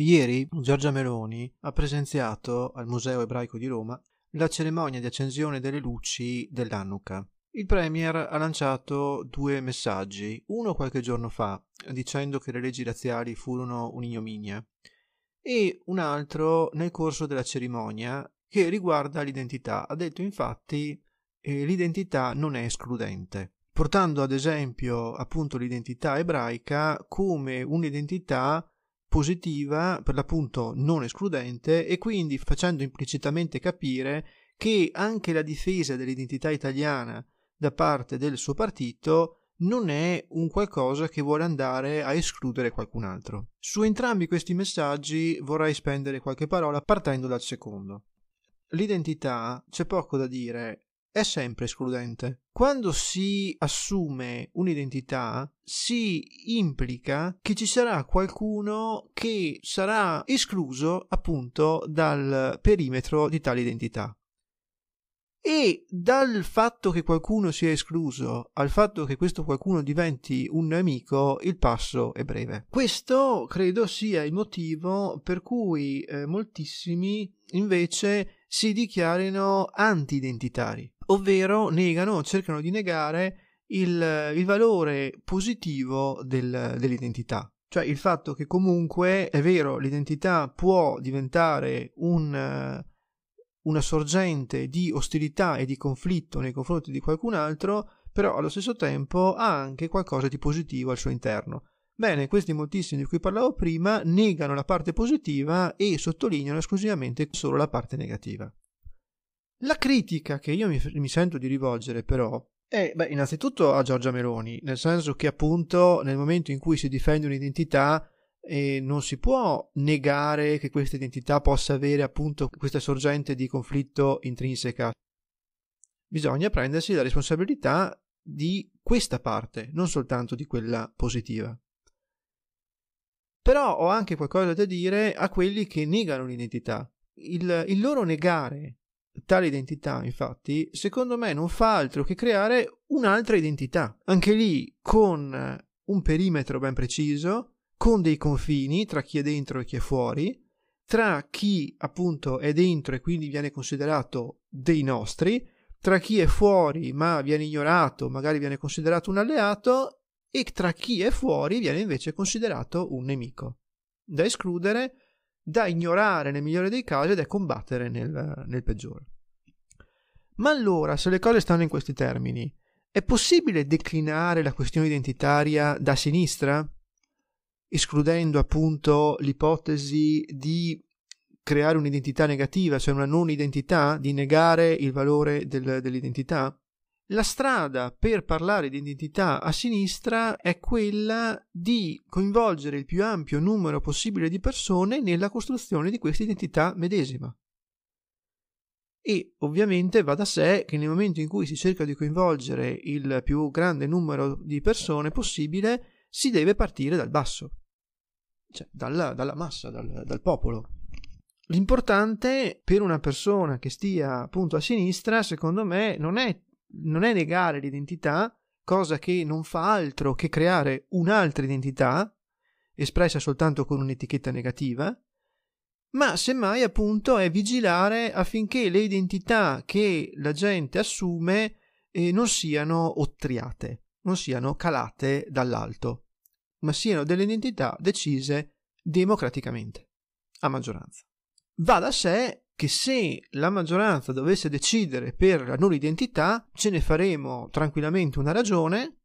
Ieri Giorgia Meloni ha presenziato al Museo Ebraico di Roma la cerimonia di accensione delle luci dell'Hanukkah. Il Premier ha lanciato due messaggi, uno qualche giorno fa, dicendo che le leggi razziali furono un'ignominia, e un altro nel corso della cerimonia che riguarda l'identità. Ha detto infatti che l'identità non è escludente, portando ad esempio appunto l'identità ebraica come un'identità positiva, per l'appunto non escludente, e quindi facendo implicitamente capire che anche la difesa dell'identità italiana da parte del suo partito non è un qualcosa che vuole andare a escludere qualcun altro. Su entrambi questi messaggi vorrei spendere qualche parola partendo dal secondo. L'identità, c'è poco da dire, è sempre escludente. Quando si assume un'identità, si implica che ci sarà qualcuno che sarà escluso appunto dal perimetro di tale identità. E dal fatto che qualcuno sia escluso al fatto che questo qualcuno diventi un nemico, il passo è breve. Questo credo sia il motivo per cui eh, moltissimi invece si dichiarino anti-identitari ovvero negano cercano di negare il, il valore positivo del, dell'identità. Cioè il fatto che comunque è vero, l'identità può diventare un, una sorgente di ostilità e di conflitto nei confronti di qualcun altro, però allo stesso tempo ha anche qualcosa di positivo al suo interno. Bene, questi moltissimi di cui parlavo prima negano la parte positiva e sottolineano esclusivamente solo la parte negativa. La critica che io mi, mi sento di rivolgere però è, beh, innanzitutto a Giorgia Meloni, nel senso che appunto nel momento in cui si difende un'identità eh, non si può negare che questa identità possa avere appunto questa sorgente di conflitto intrinseca. Bisogna prendersi la responsabilità di questa parte, non soltanto di quella positiva. Però ho anche qualcosa da dire a quelli che negano l'identità. Il, il loro negare Tale identità, infatti, secondo me non fa altro che creare un'altra identità, anche lì con un perimetro ben preciso, con dei confini tra chi è dentro e chi è fuori, tra chi appunto è dentro e quindi viene considerato dei nostri, tra chi è fuori ma viene ignorato, magari viene considerato un alleato, e tra chi è fuori viene invece considerato un nemico. Da escludere da ignorare nel migliore dei casi e da combattere nel, nel peggiore. Ma allora, se le cose stanno in questi termini, è possibile declinare la questione identitaria da sinistra? Escludendo appunto l'ipotesi di creare un'identità negativa, cioè una non identità, di negare il valore del, dell'identità? La strada per parlare di identità a sinistra è quella di coinvolgere il più ampio numero possibile di persone nella costruzione di questa identità medesima. E ovviamente va da sé che nel momento in cui si cerca di coinvolgere il più grande numero di persone possibile, si deve partire dal basso, cioè dalla, dalla massa, dal, dal popolo. L'importante per una persona che stia appunto a sinistra, secondo me, non è non è negare l'identità, cosa che non fa altro che creare un'altra identità, espressa soltanto con un'etichetta negativa, ma semmai appunto è vigilare affinché le identità che la gente assume eh, non siano ottriate, non siano calate dall'alto, ma siano delle identità decise democraticamente, a maggioranza. Va da sé che se la maggioranza dovesse decidere per la non identità, ce ne faremo tranquillamente una ragione.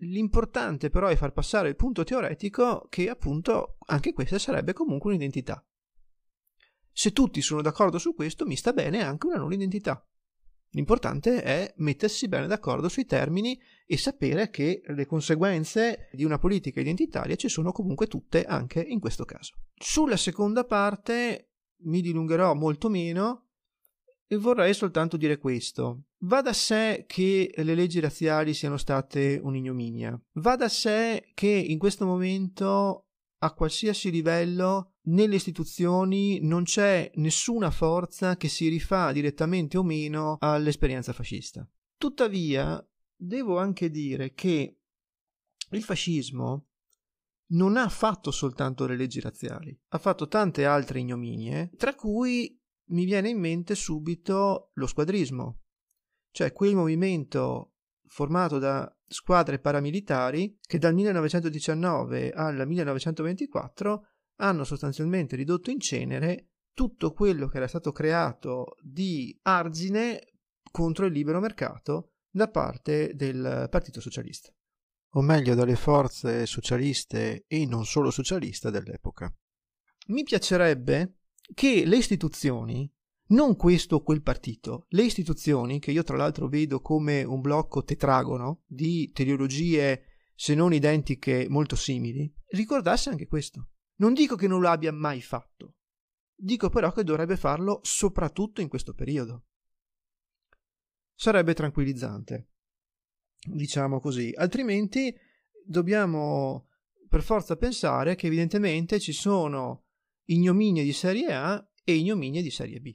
L'importante però è far passare il punto teoretico che appunto anche questa sarebbe comunque un'identità. Se tutti sono d'accordo su questo, mi sta bene anche una non identità. L'importante è mettersi bene d'accordo sui termini e sapere che le conseguenze di una politica identitaria ci sono comunque tutte anche in questo caso. Sulla seconda parte mi dilungherò molto meno e vorrei soltanto dire questo. Va da sé che le leggi razziali siano state un'ignominia. Va da sé che in questo momento a qualsiasi livello nelle istituzioni non c'è nessuna forza che si rifà direttamente o meno all'esperienza fascista. Tuttavia, devo anche dire che il fascismo non ha fatto soltanto le leggi razziali, ha fatto tante altre ignominie, tra cui mi viene in mente subito lo squadrismo, cioè quel movimento formato da squadre paramilitari che dal 1919 al 1924 hanno sostanzialmente ridotto in cenere tutto quello che era stato creato di argine contro il libero mercato da parte del Partito Socialista. O meglio, dalle forze socialiste e non solo socialiste dell'epoca. Mi piacerebbe che le istituzioni, non questo o quel partito, le istituzioni, che io tra l'altro vedo come un blocco tetragono di teologie se non identiche molto simili, ricordasse anche questo. Non dico che non lo abbia mai fatto, dico però che dovrebbe farlo soprattutto in questo periodo sarebbe tranquillizzante. Diciamo così, altrimenti dobbiamo per forza pensare che evidentemente ci sono ignominie di serie A e ignominie di serie B.